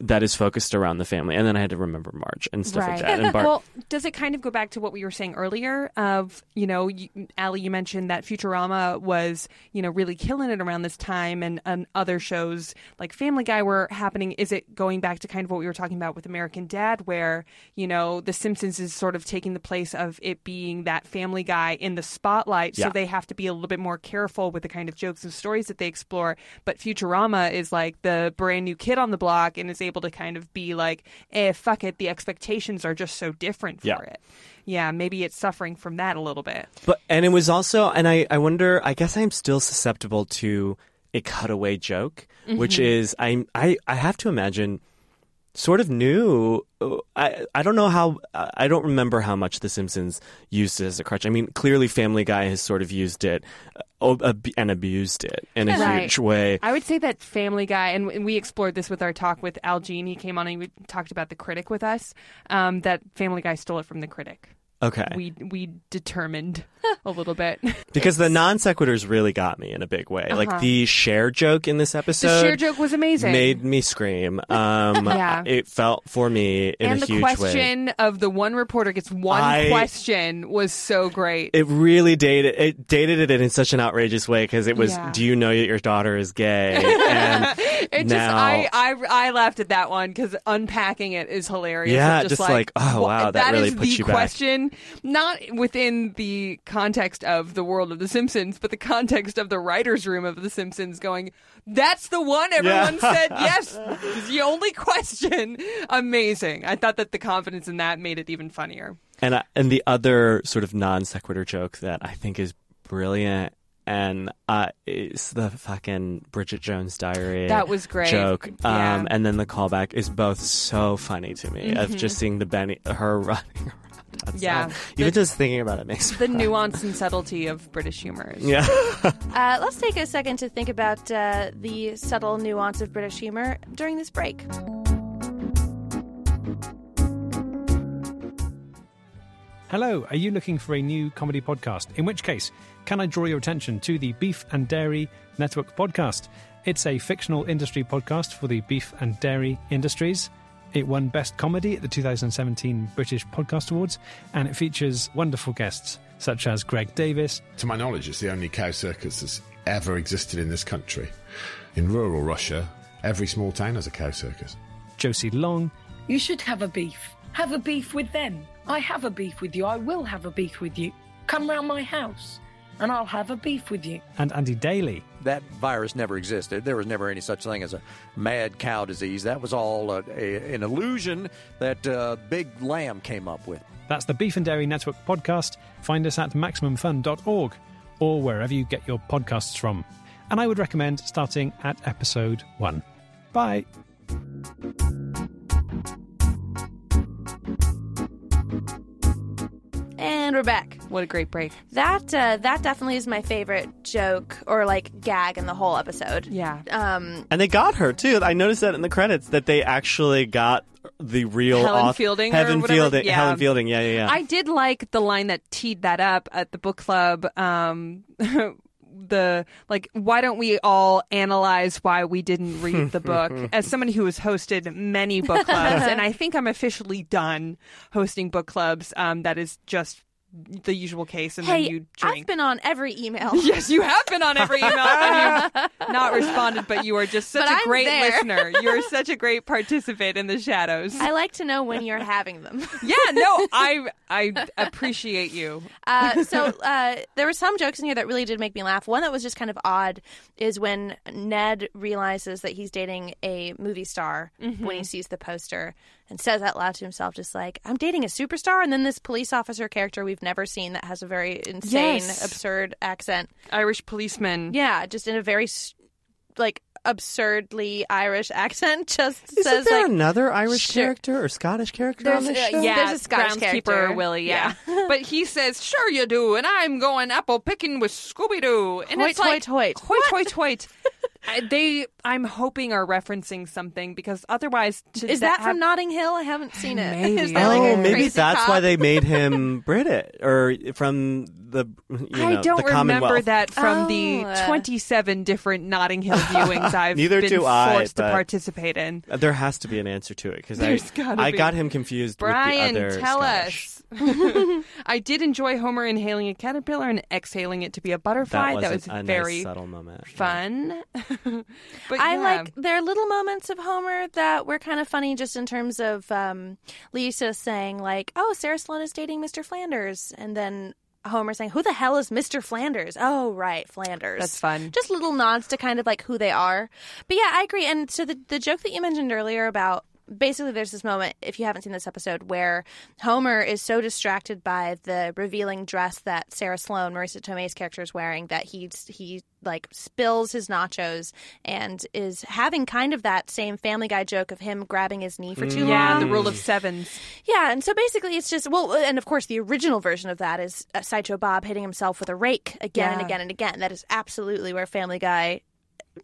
that is focused around the family? And then I had to remember Marge and stuff like that. And Bart, well, does it kind of go back to what we were saying earlier? Of you know, you, Allie, you mentioned that Futurama was you know really killing it around this time, and, and other shows like Family Guy were happening. Is it going back to kind of what we were talking about with American Dad, where you know The Simpsons is sort of taking the place of it being that Family Guy in the spotlight, Yeah. so they have to be a little bit more careful with the kind of jokes and stories that they explore. But Futurama is like the brand new kid on the block and is able to kind of be like, eh, fuck it, the expectations are just so different for Yeah. it. Yeah, maybe it's suffering from that a little bit. But and it was also, and I, I wonder. I guess I'm still susceptible to a cutaway joke, which is I I I have to imagine sort of new. I I don't know how. I don't remember how much The Simpsons used it as a crutch. I mean, clearly Family Guy has sort of used it uh, ab- and abused it in a Right. huge way. I would say that Family Guy, and and we explored this with our talk with Al Jean. He came on and we talked about the critic with us. Um, that Family Guy stole it from the critic. Okay, We we determined a little bit. because the non sequiturs really got me in a big way. Like the share joke in this episode. Uh-huh. the share joke was amazing. Made me scream. Um, Yeah. It felt for me in and a huge way. The question of the one reporter gets one I- question was so great. it really dated it dated it in such an outrageous way because it was Yeah. do you know that your daughter is gay and It just I, I I laughed at that one because unpacking it is hilarious. Yeah, Of just like, oh, wow, that really is puts the you back. question, not within the context of the world of The Simpsons, but the context of the writers' room of The Simpsons. Going, that's the one everyone Yeah. said yes. It's the only question. Amazing. I thought that the confidence in that made it even funnier. and I, and the other sort of non sequitur joke that I think is brilliant and uh, is the fucking Bridget Jones Diary That was great. joke Yeah. Mm-hmm. um, and then the callback is both so funny to me of just seeing the Benny Hill running around outside. Yeah. even just thinking about it makes me The nuance and subtlety of British humor. yeah Uh, let's take a second to think about uh, the subtle nuance of British humor during this break. Hello, are you looking for a new comedy podcast? In which case, can I draw your attention to the Beef and Dairy Network podcast? It's a fictional industry podcast for the beef and dairy industries. It won Best Comedy at the 2017 British Podcast Awards, and it features wonderful guests such as Greg Davies, To my knowledge, it's the only cow circus that's ever existed in this country. In rural Russia, every small town has a cow circus. Josie Long, You should have a beef. Have a beef with them. I have a beef with you. I will have a beef with you. Come round my house and I'll have a beef with you. and Andy Daly. That virus never existed. There was never any such thing as a mad cow disease. That was all a, a, an illusion that uh, Big Lamb came up with. That's the Beef and Dairy Network podcast. Find us at MaximumFun.org or wherever you get your podcasts from. And I would recommend starting at episode one. Bye. And we're back. What a great break. That uh, that definitely is my favorite joke or like gag in the whole episode. Yeah. Um, And they got her too. I noticed that in the credits that they actually got the real Helen auth- Fielding Helen? Fielding. Yeah. Helen Fielding. Yeah, yeah, yeah. I did like the line that teed that up at the book club. Um, the like, why don't we all analyze why we didn't read the book? As somebody who has hosted many book clubs, and I think I'm officially done hosting book clubs. Um, that is just the usual case, and hey, then you drink. I've been on every email. Yes, you have been on every email and you've not responded, but you are just such a great there. listener. You're such a great participant in the shadows. I like to know when you're having them. yeah, no, I I appreciate you. Uh, so uh, there were some jokes in here that really did make me laugh. One that was just kind of odd is when Ned realizes that he's dating a movie star Mm-hmm. when he sees the poster and says out loud to himself, just like, I'm dating a superstar. And then this police officer character we've never seen that has a very insane, Yes. absurd accent. Irish policeman. Yeah, just in a very like absurdly Irish accent just Isn't says there like another Irish sure. character or Scottish character There's, on this uh, show? yeah, There's a Scottish groundskeeper character. Willie, yeah. but he says, "Sure you do," and I'm going apple picking with Scooby Doo, and Hoit, it's like hoit, hoit. hoit, hoit, hoit. I- they, I'm hoping, are referencing something because otherwise, to Is that have- from Notting Hill? I haven't seen it. Maybe. Is that like oh, a maybe that's cop? why they made him British or from the you know I don't the remember that from the Oh, uh. 27 different Notting Hill viewings I've Neither been do I, forced to participate in. Uh, There has to be an answer to it because I gotta I be. got him confused Brian, with the other tell Scottish. us. I did enjoy Homer inhaling a caterpillar and exhaling it to be a butterfly. That was, was a, a very nice subtle moment. fun. but I yeah. like there are little moments of Homer that were kind of funny, just in terms of um, Lisa saying like, "Oh, Sara Sloane is dating Mr. Flanders," and then Homer saying, "Who the hell is Mr. Flanders?" Oh, right, Flanders. That's fun. Just little nods to kind of like who they are. But yeah, I agree. And so the the joke that you mentioned earlier about basically there's this moment if you haven't seen this episode where Homer is so distracted by the revealing dress that Sara Sloane, Marisa Tomei's character is wearing that he's he like spills his nachos and is having kind of that same Family Guy joke of him grabbing his knee for too yeah, long. Yeah, the rule of sevens. Yeah, and so basically it's just well, and of course the original version of that is uh, Sideshow Bob hitting himself with a rake again and again and again. That is absolutely where Family Guy.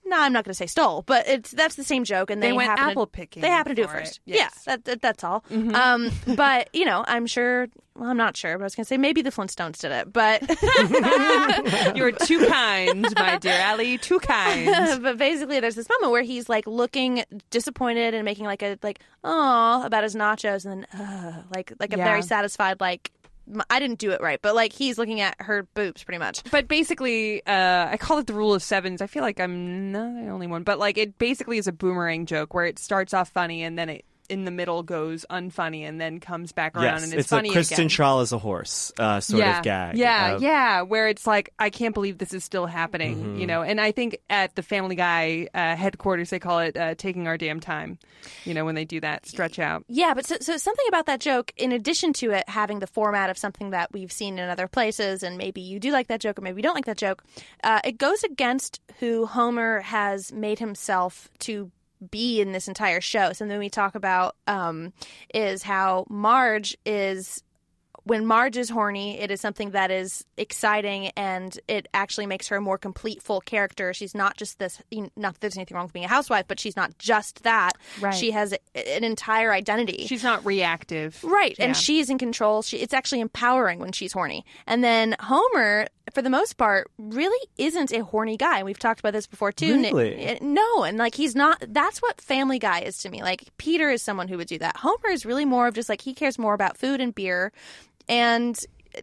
No, I'm not going to say stole, but it's that's the same joke, and They they, went happen apple to, picking They happen to do it for it, first. yes. Yeah, that, that, that's all. Um, but you know, I'm sure. Well, I'm not sure, but I was going to say maybe the Flintstones did it, but You're too kind, my dear Allie. Too kind. but basically there's this moment where he's like looking disappointed and making like a like oh about his nachos and then uh, like like a Yeah. very satisfied like "M- I didn't do it right but like he's looking at her boobs pretty much But basically, uh, I call it the rule of sevens. I feel like I'm not the only one, but like it basically is a boomerang joke where it starts off funny and then it in the middle goes unfunny and then comes back around Yes, and it's, it's funny a Kristen again. Shaw as a horse uh, sort yeah, of gag. Yeah, of- yeah, where it's like I can't believe this is still happening, Mm-hmm. you know. And I think at the Family Guy uh, headquarters they call it uh, taking our damn time, you know, when they do that stretch out. yeah but so, so something about that joke in addition to it having the format of something that we've seen in other places and maybe you do like that joke or maybe you don't like that joke uh, it goes against who Homer has made himself to be in this entire show. Something we talk about um, is how Marge is. When Marge is horny, it is something that is exciting and it actually makes her a more complete, full character. She's not just this, you know, not that there's anything wrong with being a housewife, but she's not just that. Right. She has a- an entire identity. She's not reactive, Right, Yeah. and she's in control. She, it's actually empowering when she's horny. And then Homer, for the most part, really isn't a horny guy. We've talked about this before too. Nick- Really? eh, no, and like he's not. That's what Family Guy is to me. Like Peter is someone who would do that. Homer is really more of just like he cares more about food and beer, and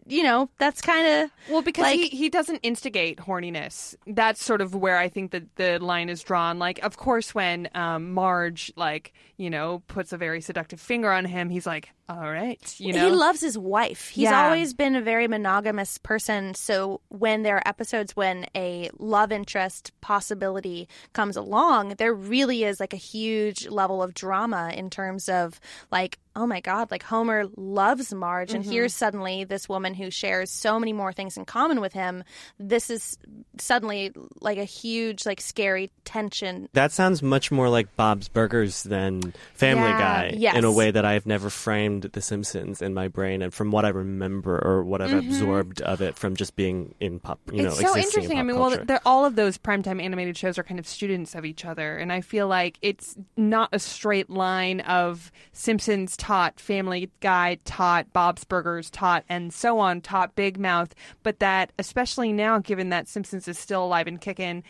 you know that's kind of Well, because like, he, he doesn't instigate horniness. That's sort of where I think that the line is drawn. Like, of course, when um, Marge, like, you know, puts a very seductive finger on him, he's like, all right, you know. He loves his wife. He's Yeah. always been a very monogamous person. So when there are episodes when a love interest possibility comes along, there really is like a huge level of drama in terms of like, oh my God, like Homer loves Marge. And mm-hmm. here's suddenly this woman who shares so many more things in common with him. This is suddenly like a huge, like scary tension. That sounds much more like Bob's Burgers than Family Yeah, Guy yes. in a way that I've never framed The Simpsons in my brain, and from what I remember or what I've absorbed of it from just being in pop, you know, Mm-hmm. it's so existing interesting. I mean, well, culture. they're, all of those primetime animated shows are kind of students of each other, and I feel like it's not a straight line of Simpsons taught, Family Guy taught, Bob's Burgers taught, and so on taught Big Mouth, but that especially now, given that Simpsons is still alive and kicking.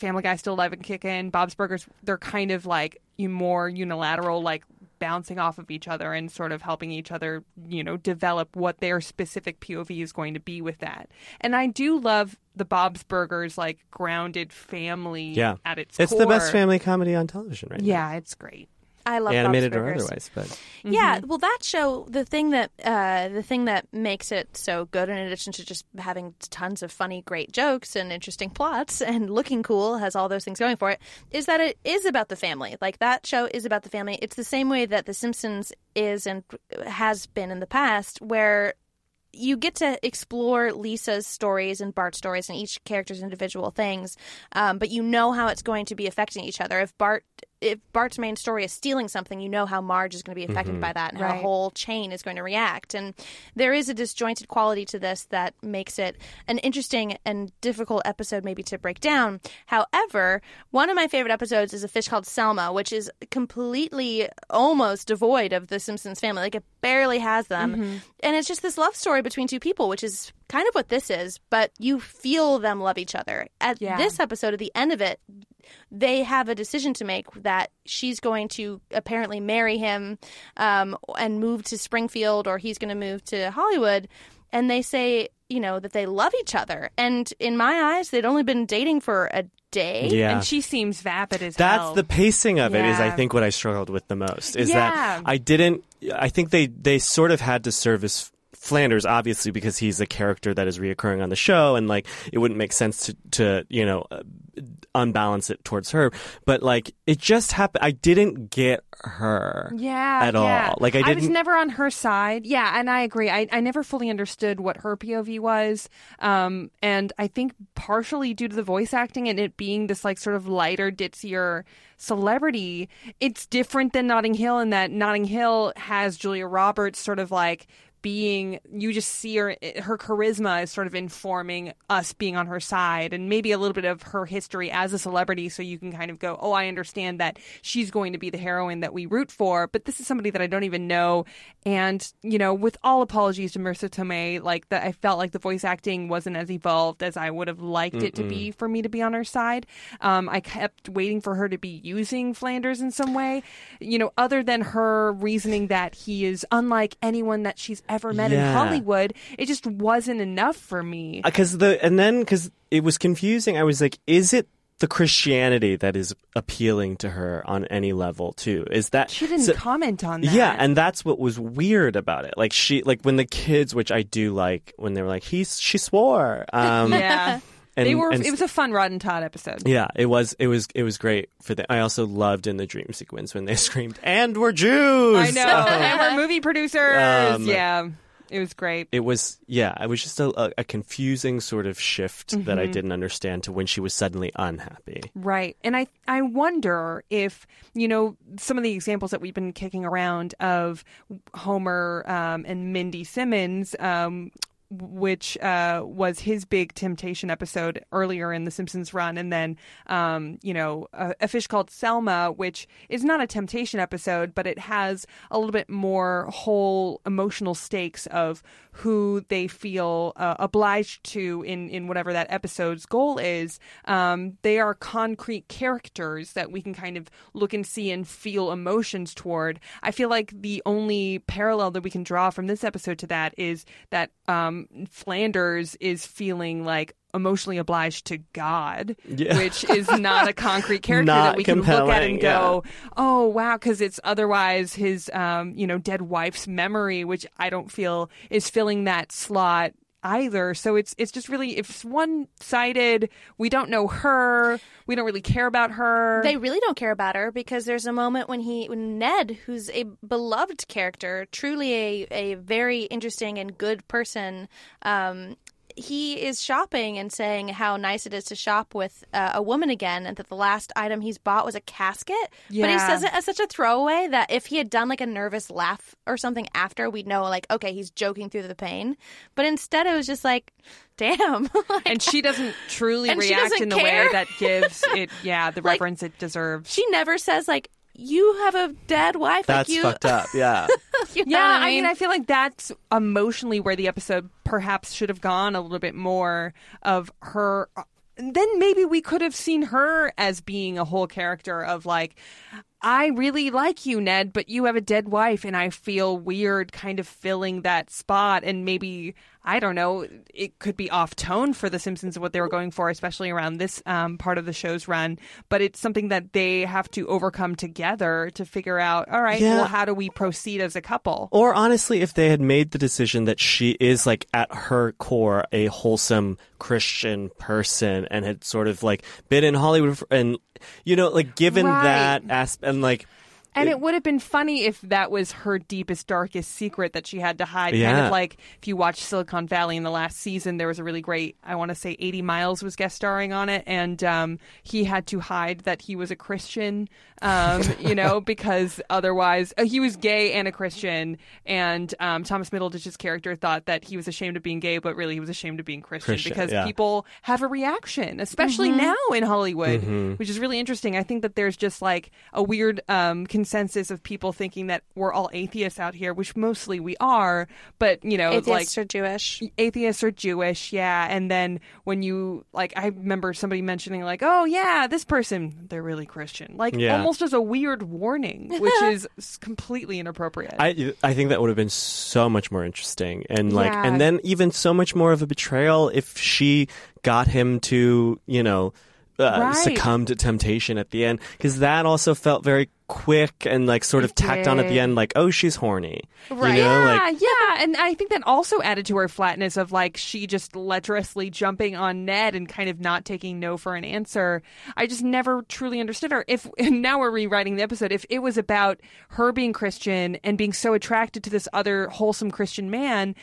Family Guy still alive and kicking. Bob's Burgers, they're kind of like you more unilateral, like bouncing off of each other and sort of helping each other, you know, develop what their specific POV is going to be with that. And I do love the Bob's Burgers like grounded family yeah, at its it's the best family comedy on television right now. Yeah, it's great. I love now, Bob's animated or otherwise. But Yeah, well, that show, the thing that uh, the thing that makes it so good, in addition to just having tons of funny, great jokes and interesting plots and looking cool, has all those things going for it, is that it is about the family. Like that show is about the family. It's the same way that The Simpsons is and has been in the past, where you get to explore Lisa's stories and Bart's stories and each character's individual things, um, but you know how it's going to be affecting each other. If Bart if Bart's main story is stealing something, you know how Marge is going to be affected Mhm. by that and how Right. a whole chain is going to react. And there is a disjointed quality to this that makes it an interesting and difficult episode, maybe to break down. However, one of my favorite episodes is A Fish Called Selma, which is completely almost devoid of the Simpsons family. Like it barely has them. Mhm. And it's just this love story between two people, which is kind of what this is, but you feel them love each other. At Yeah. this episode, at the end of it, they have a decision to make that she's going to apparently marry him um, and move to Springfield or he's going to move to Hollywood. And they say, you know, that they love each other. And in my eyes, they'd only been dating for a day. Yeah. And she seems vapid as That's hell. the pacing of it is I think what I struggled with the most is Yeah. that I didn't I think they they sort of had to service Flanders obviously because he's a character that is reoccurring on the show and like it wouldn't make sense to to you know uh, unbalance it towards her. But like it just happened. I didn't get her yeah at yeah. all. Like I was didn't never on her side. Yeah and i agree. I, I never fully understood what her pov was. Um, and i think partially due to the voice acting and it being this like sort of lighter ditzier celebrity it's different than notting hill in that notting hill has julia roberts sort of like being you just see her her charisma is sort of informing us being on her side and maybe a little bit of her history as a celebrity so you can kind of go oh I understand that she's going to be the heroine that we root for but this is somebody that I don't even know. And you know with all apologies to Marisa Tomei like that I felt like the voice acting wasn't as evolved as I would have liked it to be for me to be on her side. Um, I kept waiting for her to be using Flanders in some way. You know other than her reasoning that he is unlike anyone that she's ever met in Hollywood it just wasn't enough for me. Because the and then because it was confusing i was like is it the christianity that is appealing to her on any level too? Is that she didn't so- comment on that. yeah and that's what was weird about it. Like she like when the kids which i do like when they were like he's she swore um yeah and, they were and- it was a fun Rod and Todd episode yeah, it was. It was. It was great for the. I also loved in the dream sequence when they screamed, "And we're Jews." I know and we're movie producers Um, yeah it was great It was. Yeah, it was just a, a, confusing sort of shift that I Mhm. didn't understand to when she was suddenly unhappy. Right. And I I wonder if, you know, some of the examples that we've been kicking around of Homer um, and Mindy Simmons um which uh, was his big temptation episode earlier in the Simpsons run, and then um, you know a, a fish called Selma, which is not a temptation episode, but it has a little bit more whole emotional stakes of who they feel uh, obliged to in in whatever that episode's goal is. Um, they are concrete characters that we can kind of look and see and feel emotions toward. I feel like the only parallel that we can draw from this episode to that is that um, Flanders is feeling like emotionally obliged to God, Yeah. which is not a concrete character Not that we can look at and go, oh wow, because it's otherwise his um, you know dead wife's memory, which I don't feel is filling that slot either. So it's it's just really it's one sided. We don't know her. We don't really care about her. They really don't care about her because there's a moment when he, when Ned, who's a beloved character, truly a, a very interesting and good person, um, he is shopping and saying how nice it is to shop with uh, a woman again, and that the last item he's bought was a casket. But he says it as such a throwaway that if he had done like a nervous laugh or something after, we'd know like, okay, he's joking through the pain. But instead, it was just like, damn. and she doesn't truly react doesn't in the care. way that gives it, yeah, the Like, reverence it deserves. she never says like, you have a dead wife. That's like you, fucked up. Yeah. You know yeah, what I I mean, mean? I feel like that's emotionally where the episode perhaps should have gone a little bit more of her. Then maybe we could have seen her as being a whole character of like, I really like you, Ned, but you have a dead wife, and I feel weird kind of filling that spot. And maybe, I don't know, it could be off tone for The Simpsons of what they were going for, especially around this um, part of the show's run. But it's something that they have to overcome together to figure out, all right, Yeah. well, how do we proceed as a couple? Or honestly, if they had made the decision that she is like at her core a wholesome Christian person and had sort of like been in Hollywood for, and you know like given Right. that aspect and like And it, would have been funny if that was her deepest, darkest secret that she had to hide. Yeah. Kind of like if you watch Silicon Valley in the last season, there was a really great, I want to say 80 Miles was guest starring on it. And um, he had to hide that he was a Christian, um, you know, because otherwise uh, he was gay and a Christian. And um, Thomas Middleditch's character thought that he was ashamed of being gay, but really he was ashamed of being Christian, Christian, because yeah. people have a reaction, especially Mm-hmm. now in Hollywood, Mhm. which is really interesting. I think that there's just like a weird um, consensus of people thinking that we're all atheists out here, which mostly we are, but you know, Atheists like are Jewish. atheists are Jewish, yeah. And then when you like, I remember somebody mentioning like, oh yeah, this person they're really Christian, like Yeah. almost as a weird warning, which is completely inappropriate. I I think that would have been so much more interesting, and like, Yeah. and then even so much more of a betrayal if she got him to, you know, uh, Right. succumb to temptation at the end, because that also felt very quick and like sort of tacked on at the end, like, oh, she's horny, Right. You know, yeah, like yeah. And I think that also added to her flatness of like she just lecherously jumping on Ned and kind of not taking no for an answer. I just never truly understood her. If and now we're rewriting the episode, if it was about her being Christian and being so attracted to this other wholesome Christian man,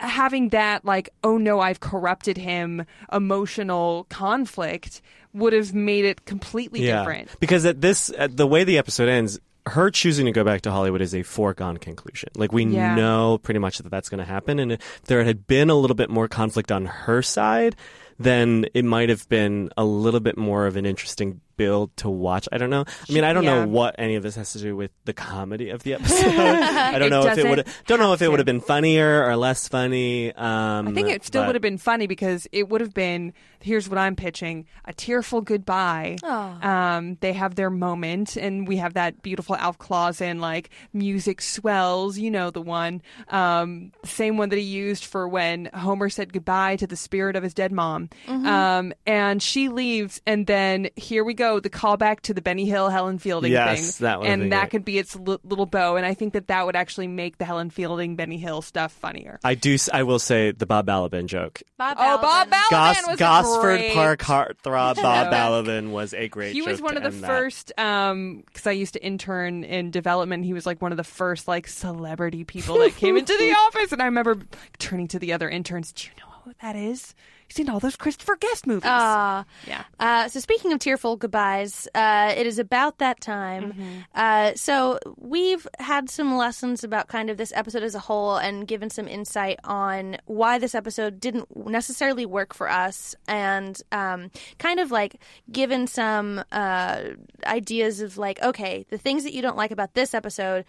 having that like, oh no, I've corrupted him emotional conflict would have made it completely different. Because at this, at the way the episode ends, her choosing to go back to Hollywood is a foregone conclusion. Like we Yeah. know pretty much that that's going to happen, and if there had been a little bit more conflict on her side, then it might have been a little bit more of an interesting build to watch. I don't know. I mean, I don't Yeah. know what any of this has to do with the comedy of the episode. I don't know if it would. Don't know have if it would have been funnier or less funny. Um, I think it still but- would have been funny because it would have been here's what I'm pitching a tearful goodbye. Um, they have their moment, and we have that beautiful Alf Clausen like music swells, you know the one, um, same one that he used for when Homer said goodbye to the spirit of his dead mom. Mm-hmm. Um, and she leaves, and then here we go, the callback to the Benny Hill Helen Fielding Yes, thing, that and that great. could be its li- little bow, and I think that that would actually make the Helen Fielding Benny Hill stuff funnier. I do. I will say the Bob Balaban joke. Bob Oh, Bob Balaban. Balaban Gos- was a Gosford great- Park heartthrob Bob Balaban was a great. He was one to of the end that. first, um, because I used to intern in development. He was like one of the first like celebrity people that came into the office, and I remember turning to the other interns. Do you know who that is? You've seen all those Christopher Guest movies. Ah. yeah. Uh, so speaking of tearful goodbyes, uh, it is about that time. Mm-hmm. Uh, so we've had some lessons about kind of this episode as a whole, and given some insight on why this episode didn't necessarily work for us, and um, kind of like given some uh, ideas of like, okay, the things that you don't like about this episode.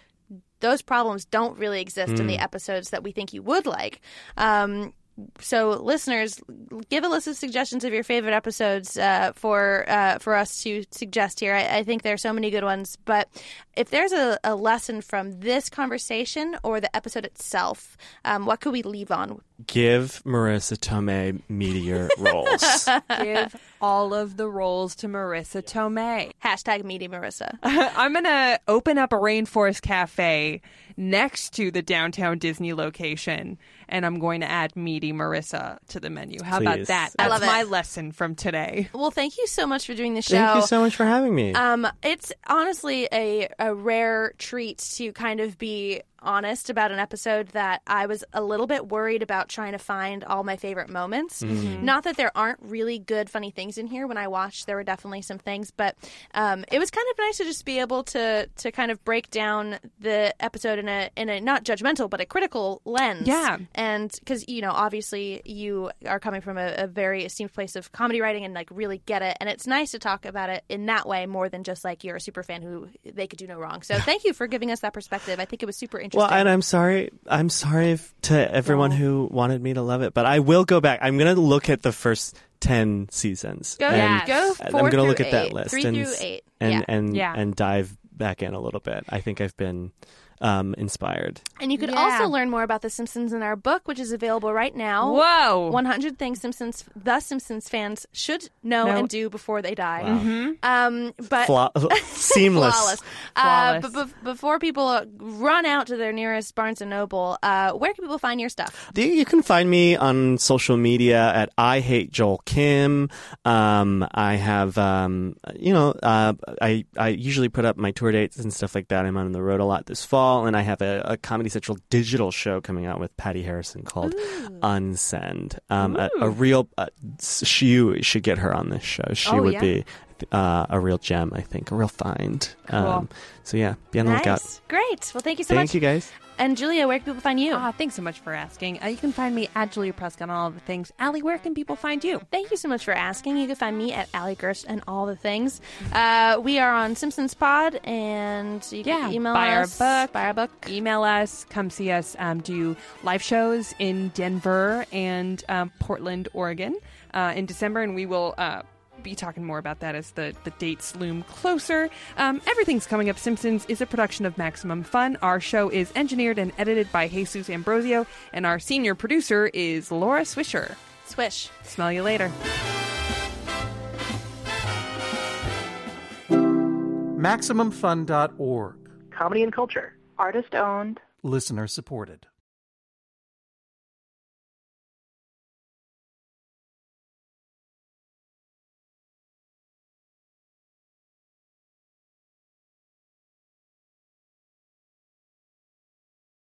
Those problems don't really exist in the episodes that we think you would like. Um, so listeners give a list of suggestions of your favorite episodes uh, for uh, for us to suggest here I, I think there are so many good ones but if there's a, a lesson from this conversation or the episode itself um, what could we leave on Give Marisa Tomei meteor roles. Give all of the roles to Marisa Tomei. hashtag meaty marisa I'm gonna open up a rainforest cafe next to the downtown Disney location, and I'm going to add meaty Marisa to the menu. How about Please. that? I That's love it. my lesson from today. well thank you so much for doing the show Thank you so much for having me. Um, it's honestly a, a rare treat to kind of be honest about an episode that I was a little bit worried about trying to find all my favorite moments. Not that there aren't really good, funny things in here. When I watched, there were definitely some things, but um, it was kind of nice to just be able to to kind of break down the episode in a in a not judgmental but a critical lens. Yeah. and because you know, obviously, you are coming from a, a very esteemed place of comedy writing and like really get it, and it's nice to talk about it in that way more than just like you're a super fan who they could do no wrong. So thank you for giving us that perspective. I think it was super interesting. well, and I'm sorry. I'm sorry if, to everyone who wanted me to love it, but I will go back. I'm going to look at the first ten seasons. Go, and go I'm four going to look at that eight. list Three and through eight. and yeah. and Yeah. and dive back in a little bit. I think I've been um, inspired. And you could Yeah. also learn more about The Simpsons in our book, which is available right now. Whoa. 100 Things Simpsons, The Simpsons fans should know No. and do before they die. Mhm. Um, but Flaw- seamless. flawless. Uh, but bef- before people uh, run out to their nearest Barnes and Noble, uh, where can people find your stuff? You- You can find me on social media at I hate Joel Kim. Um, I have, um, you know, uh, I I usually put up my tour dates and stuff like that. I'm on the road a lot this fall, and I have a, a Comedy Central digital show coming out with Patti Harrison called Unsend. Um, a, a real, uh, she, should get her on this show. She Oh, would yeah. be uh, a real gem, I think, a real find. Um, so yeah, be on the lookout. Great. Well, thank you so Thank much. Thank you guys. And Julia, where can people find you? Ah, thanks so much for asking. Uh, you can find me at Julia Prescott on all the things. Allie, where can people find you? Thank you so much for asking. You can find me at Allie Goertz and all the things. Uh, we are on Simpsons Pod, and you Yeah, can email buy our us. book. Buy our book. Email us, come see us, um, do live shows in Denver and um, Portland, Oregon uh, in December, and we will uh, be talking more about that as the, the dates loom closer. Um, everything's coming up. Simpsons is a production of Maximum Fun. Our show is engineered and edited by Jesus Ambrosio, and our senior producer is Laura Swisher. Swish. Smell you later. MaximumFun.org. Comedy and culture. Artist owned. Listener supported.